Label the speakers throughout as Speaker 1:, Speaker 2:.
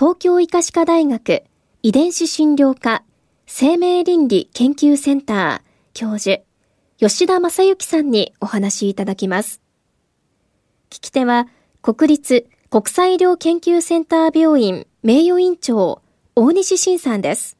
Speaker 1: 東京医科歯科大学遺伝子診療科生命倫理研究センター教授吉田正幸さんにお話しいただきます。聞き手は国立国際医療研究センター病院名誉院長大西晋さんです。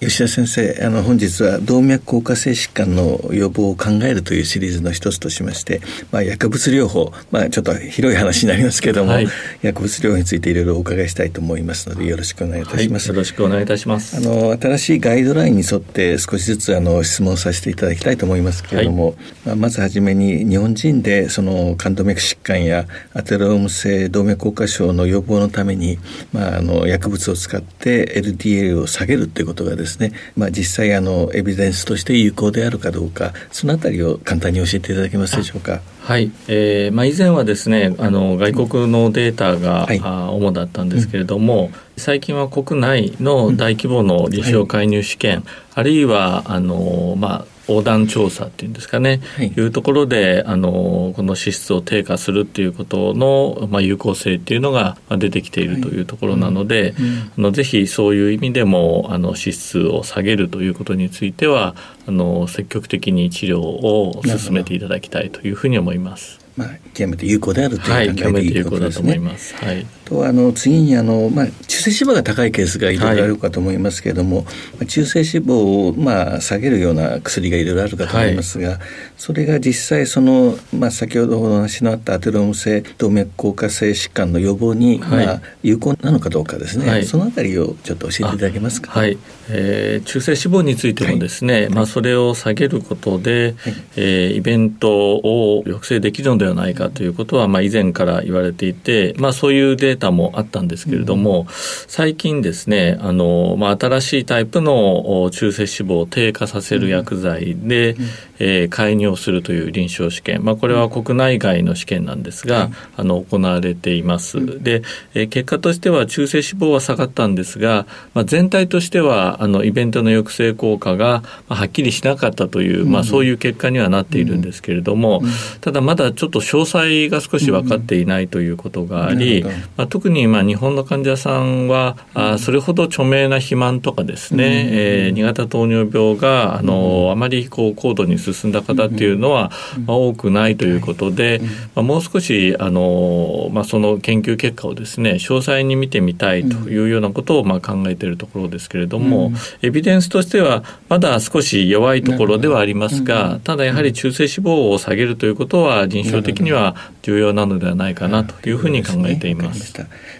Speaker 2: 吉田先生あの本日は動脈硬化性疾患の予防を考えるというシリーズの一つとしまして、まあ、薬物療法、まあ、ちょっと広い話になりますけれども、はい、薬物療法についていろいろお伺いしたいと思いますのでよろしくお願いいたします、
Speaker 3: はい、よろしくお願いいたします。
Speaker 2: あの新しいガイドラインに沿って少しずつあの質問させていただきたいと思いますけれども、はい、まあ、まずはじめに日本人でその冠動脈疾患やアテローム性動脈硬化症の予防のために、まあ、あの薬物を使って LDL を下げるということがですね、まあ、実実際あのエビデンスとして有効であるかどうかそのあたりを簡単に教えていただけますでしょうか。
Speaker 3: はい、えーまあ、以前はですねあの外国のデータが、はい、あ主だったんですけれども、うん、最近は国内の大規模の臨床介入試験、うん。はい、あるいはあの、まあ、横断調査っていうんですかね、はい、いうところであのこの脂質を低下するっていうことの、まあ、有効性っていうのが出てきているとい。うところなので、はいうん、あのぜひそういう意味でもあの脂質を下げるということについてはあの積極的に治療を進めていただきたいというふうに思います。
Speaker 2: まあ、極めて有効であるという考えでいいことですね。
Speaker 3: はい、
Speaker 2: とあの次にあの、まあ、中性脂肪が高いケースがいろいろあるかと思いますけれども、はい、中性脂肪を、まあ、下げるような薬がいろいろあるかと思いますが、はい、それが実際その、まあ、先ほどお話のあったアテローム性動脈硬化性疾患の予防に、はい、まあ、有効なのかどうかですね、そのあたりをちょっと教えていただけますか？
Speaker 3: はい、えー、中性脂肪についてもですね、まあ、それを下げることで、はい、えー、イベントを抑制できるのではないかということは、まあ、以前から言われていて、まあ、そういうデータもあったんですけれども、うん、最近ですねあの、まあ、新しいタイプの中性脂肪を低下させる薬剤で、うん、えー、介入をするという臨床試験、まあ、これは国内外の試験なんですが、うん、あの行われています。で、えー、結果としては中性脂肪は下がったんですが、まあ、全体としてはあのイベントの抑制効果がはっきりしなかったという、まあ、そういう結果にはなっているんですけれども、ただまだちょっと詳細が少し分かっていないということがあり、まあ、特にまあ日本の患者さんはあそれほど著名な肥満とかですね、うん、えー、2型糖尿病があの、あまりこう高度に進んだ方っていうのは、まあ、多くないということで、まあ、もう少しあの、まあ、その研究結果をですね詳細に見てみたいというようなことをまあ考えているところですけれども、エビデンスとしてはまだ少し弱いところではありますが、ただやはり中性脂肪を下げるということは臨床的には重要なのではないかなというふうに考えています。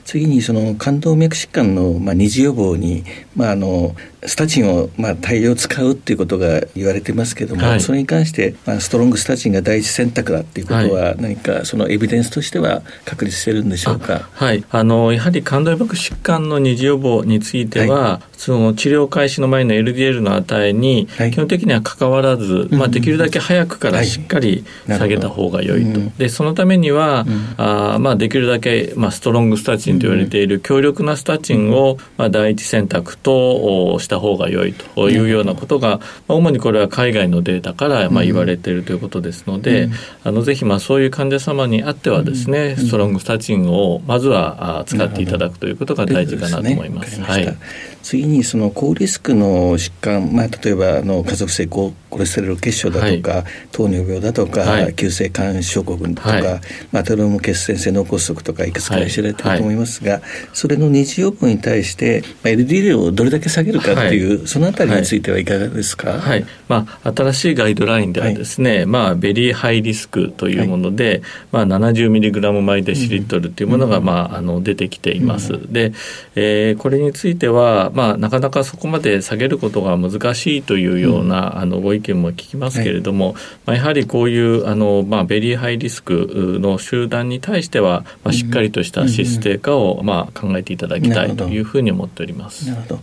Speaker 2: 次にその冠動脈疾患の、まあ、二次予防に、まあ、あのスタチンを、まあ、大量使うっていうことが言われてますけども、はい、それに関して、まあ、ストロングスタチンが第一選択だっていうことは、何かそのエビデンスとしては確立してるんでしょうか？
Speaker 3: はい、あのやはり冠動脈疾患の二次予防については、はい、その治療開始の前の LDL の値に基本的には関わらず、まあ、できるだけ早くからしっかり下げた方が良いと。でそのためには、うん、あまあ、できるだけ、まあ、ストロングスタチンと言われている強力なスタチンを、まあ、第一選択とした方が良いというようなことが、まあ、主にこれは海外のデータからまあ言われているということですので、あのぜひまあそういう患者様にあってはですね、ストロングスタチンをまずは使っていただくということが大事かなと思います。はい。
Speaker 2: 次にその高リスクの疾患、まあ、例えばあの家族性コレステロール血症だとか、はい、糖尿病だとか、はい、急性肝症候群とか、はい、まあ、テローム血栓性脳梗塞とかいくつか知られてると思いますが、それの二次予防に対して、まあ、LDL をどれだけ下げるかっていう、そのあたりについてはいかがですか、
Speaker 3: はい。まあ、新しいガイドラインではですね、まあ、ベリーハイリスクというもので、まあ、70mg 毎デシリットルというものが、まあ、あの出てきています。で、えー、これについてはは、まあ、なかなかそこまで下げることが難しいというような、うん、あのご意見も聞きますけれども、はい、まあ、やはりこういうあの、まあ、ベリーハイリスクの集団に対しては、まあ、しっかりとしたシステ化を、まあ、考えていただきたいというふうに思っております。
Speaker 2: なるほど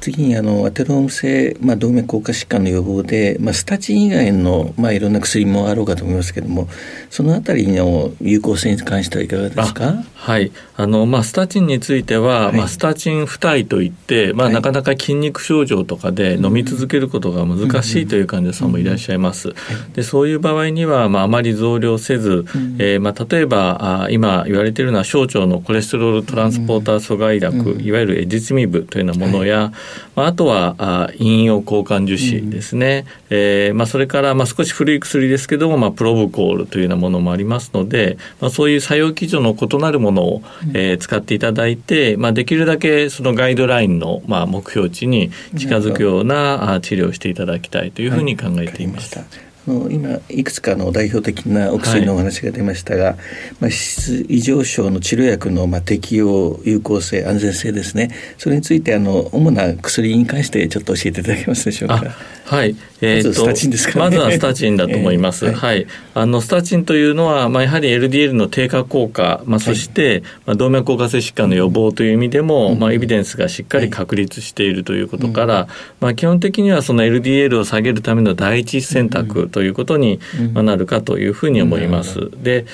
Speaker 2: 次にあのアテローム性、まあ、動脈硬化疾患の予防で、まあ、スタチン以外の、まあ、いろんな薬もあろうかと思いますけれどもそのあたりの有効性に関してはいかがですか？
Speaker 3: はい。あの、まあ、スタチンについては、はい、まあ、スタチン不対といって、まあ、なかなか筋肉症状とかで飲み続けることが難しいという患者さんもいらっしゃいます。でそういう場合には、まあ、あまり増量せず、えーまあ、例えばあ今言われているのは小腸のコレステロールトランスポーター阻害薬、いわゆるエジツミブというようなものや、はいまあ、あとはあ陰陽交換樹脂ですね、うん、えー、まあ、それから、まあ、少し古い薬ですけども、まあ、プロブコールというようなものもありますので、まあ、そういう作用基準の異なるものを、えー、使っていただいて、まあ、できるだけそのガイドラインの、まあ、目標値に近づくような治療をしていただきたいというふうに考えています。はい
Speaker 2: の今いくつかの代表的なお薬のお話が出ましたが、はい、まあ、脂質異常症の治療薬のまあ適用有効性安全性ですね。それについてあの主な薬に関してちょっと教えていただけますでしょうか？
Speaker 3: はい、えー、とまず、ね、まずはスタチンだと思います。えー、はい、あのスタチンというのは、まあ、やはり LDL の低下効果、まあ、そして、はい、まあ、動脈硬化性疾患の予防という意味でも、うん、まあ、エビデンスがしっかり確立しているということから、はい、まあ、基本的にはその LDL を下げるための第一選択ということになるかというふうに思います。で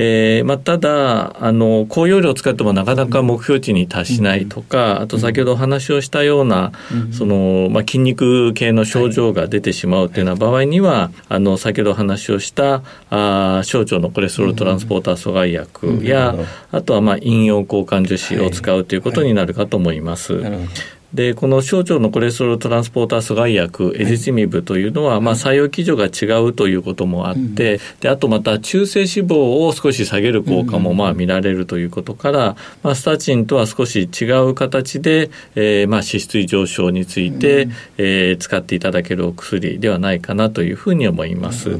Speaker 3: えーまあ、ただあの高容量を使ってもなかなか目標値に達しないとか、あと先ほどお話をしたような、そのまあ、筋肉系の症状が出てしまうというような場合には、あの先ほどお話をしたあ小腸のコレステロールトランスポーター阻害薬や、あとはまあ陰陽交換樹脂を使うということになるかと思います。でこの小腸のコレステロールトランスポーター阻害薬エジチミブというのは、まあ、採用基準が違うということもあって、であとまた中性脂肪を少し下げる効果もまあ見られるということから、まあ、スタチンとは少し違う形で、えー、まあ脂質異常症について、えー、使っていただけるお薬ではないかなというふうに思います。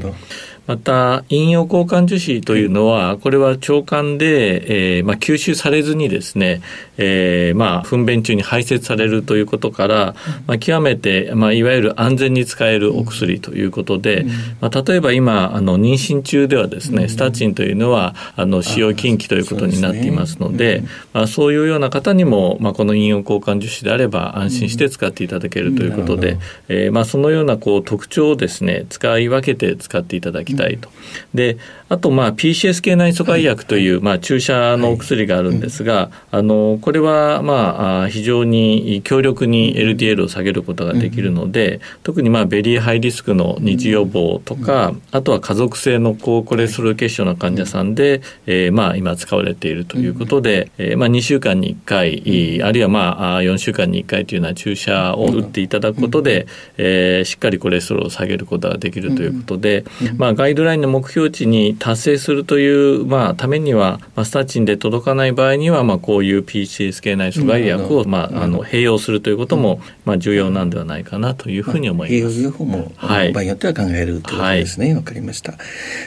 Speaker 3: また陰陽交換樹脂というのはこれは腸管で、えーまあ、吸収されずにですね、えーまあ、糞便中に排泄されるということから、まあ、極めて、まあ、いわゆる安全に使えるお薬ということで、まあ、例えば今あの妊娠中ではですねスタチンというのはあの使用禁忌ということになっていますのでまあ、そういうような方にも、まあ、この陰陽交換樹脂であれば安心して使っていただけるということで、えーまあ、そのようなこう特徴をですね使い分けて使っていただきたいと。であと、まあ、PCSK 内阻害薬という、はい、まあ、注射のお薬があるんですが、はい、あのこれは、まあ、非常に強力に LDL を下げることができるので、うん、特に、まあ、ベリーハイリスクの二次予防とか、うん、あとは家族性の高コレステロール血症の患者さんで、えーまあ、今使われているということで、うん、えー、まあ、2週間に1回、あるいは、まあ、4週間に1回というような注射を打っていただくことで、えー、しっかりコレステロールを下げることができるということで、まあ、ガイドラインの目標値に達成するという、まあ、ためには、まあ、スタチンで届かない場合には、まあ、こういう PCSK 内阻害薬を、まあ、あの併用するということも、まあ、重要なんではないかなというふうに思います。
Speaker 2: 併用療法も、はい、場合によっては考えるということですね。わ、はい、かりました。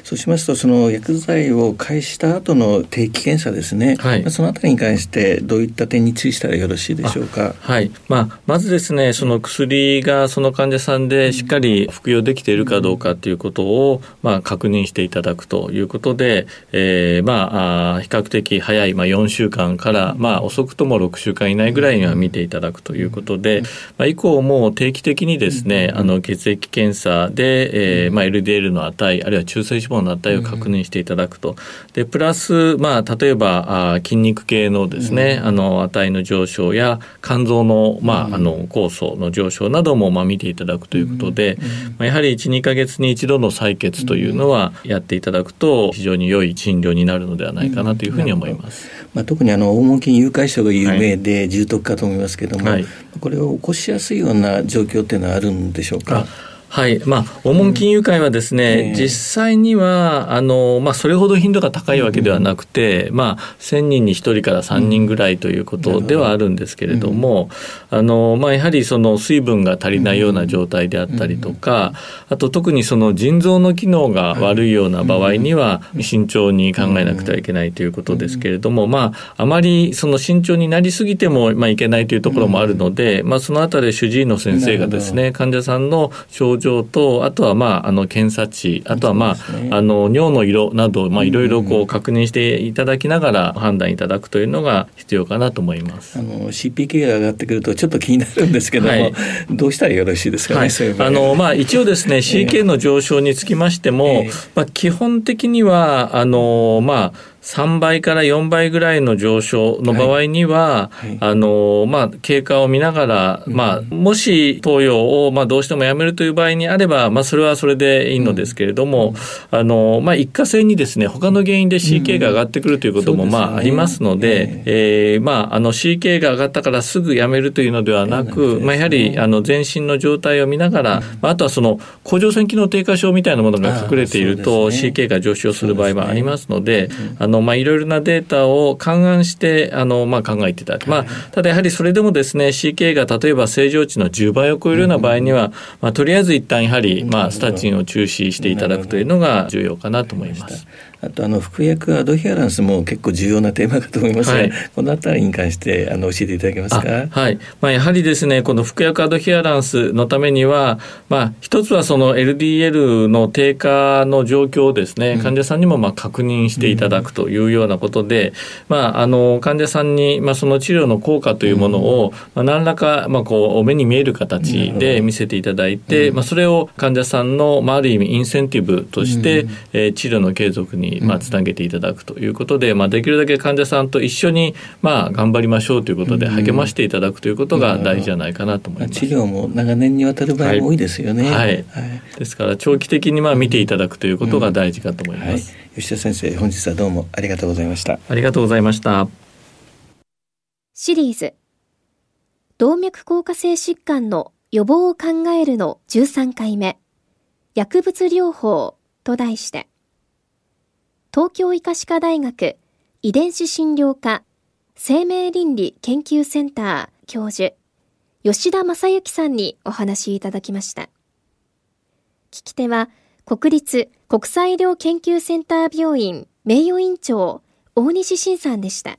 Speaker 2: そうしますと、その薬剤を開始した後の定期検査ですね。はい、そのあたりに関して、どういった点に注意したらよろしいでしょうか？
Speaker 3: はい。まあ、まずですね、その薬がその患者さんでしっかり服用できているかどうかということを、まあ、確認していただくということで、えー、まあ比較的早い、まあ、4週間から、まあ、遅くとも6週間以内ぐらいには見ていただくということで、まあ、以降も定期的にですね、あの血液検査で、えーまあ、LDL の値あるいは中性脂肪の値を確認していただくと。でプラス、まあ、例えばあ筋肉系のですね、あの値の上昇や肝臓の,、まあ、あの酵素の上昇なども、まあ、見ていただくということで、まあ、やはり12か月に一度の採血というのはやっていただくと非常に良い診療になるのではないかなというふうに思います。
Speaker 2: まあ、特にあの黄門筋誘拐症が有名で重篤かと思いますけれども、はい、これを起こしやすいような状況っていうのはあるんでしょうか？
Speaker 3: はい、まあ、訪問金融会はですね、うん、実際には、あの、まあ、それほど頻度が高いわけではなくて、うん、まあ、1000人に1人から3人ぐらいということではあるんですけれども、うん、あの、まあ、やはりその水分が足りないような状態であったりとか、あと特にその腎臓の機能が悪いような場合には、慎重に考えなくてはいけないということですけれども、まあ、あまりその慎重になりすぎても、まあ、いけないというところもあるので、まあ、そのあたり主治医の先生がですね、患者さんの症状状と、あとはまああの検査値、あとはまあ、ね、あの尿の色など、まあいろいろこう確認していただきながら判断いただくというのが必要かなと思います。
Speaker 2: あの CPK が上がってくるとちょっと気になるんですけども、はい、どうしたらよろしいですかね。
Speaker 3: はい、あのまあ一応ですね CK の上昇につきましても、えー、まあ基本的にはあのまあ3倍から4倍ぐらいの上昇の場合には、はい。はい、あの、まあ、経過を見ながら、まあ、もし投与を、まあ、どうしてもやめるという場合にあれば、まあ、それはそれでいいのですけれども、うん、あの、まあ、一過性にですね、他の原因で CK が上がってくるということも、まあ、ありますので、ええー、まあ、あの、CK が上がったからすぐやめるというのではなく、まあ、やはり、あの、全身の状態を見ながら、まあ、あとはその、甲状腺機能低下症みたいなものが隠れていると、CK が上昇する場合もありますので、あの、まあ、いろいろなデータを勘案してあの、まあ、考えていた。だく、まあ、ただやはりそれでもですね CK が例えば正常値の10倍を超えるような場合には、まあ、とりあえず一旦やはり、まあ、スタチンを中止していただくというのが重要かなと思います。
Speaker 2: あとあの服薬アドヒアランスも結構重要なテーマかと思いますが、はい、このあたりに関してあの教えていただけますか？
Speaker 3: はい。まあやはりですね、この服薬アドヒアランスのためには、まあ一つはその LDL の低下の状況をですね、患者さんにもまあ確認していただくというようなことで、うん、まああの患者さんにまあその治療の効果というものを、まあ何らかまあこう目に見える形で見せていただいて、うん、まあそれを患者さんのまあある意味インセンティブとして、うん、えー、治療の継続にまあつなげていただくということで、まあ、できるだけ患者さんと一緒に、まあ、頑張りましょうということで励ましていただくということが大事じゃないかなと思います。
Speaker 2: 治療も長年にわたる場合も多いですよね。
Speaker 3: はい。はい、ですから長期的にまあ見ていただくということが大事かと思います。うんはい、
Speaker 2: 吉田先生、本日はどうもありがとうございました。
Speaker 3: ありがとうございました。
Speaker 1: シリーズ動脈硬化性疾患の予防を考えるの13回目薬物療法と題して東京医科歯科大学遺伝子診療科生命倫理研究センター教授吉田正幸さんにお話いただきました。聞き手は国立国際医療研究センター病院名誉院長大西晋さんでした。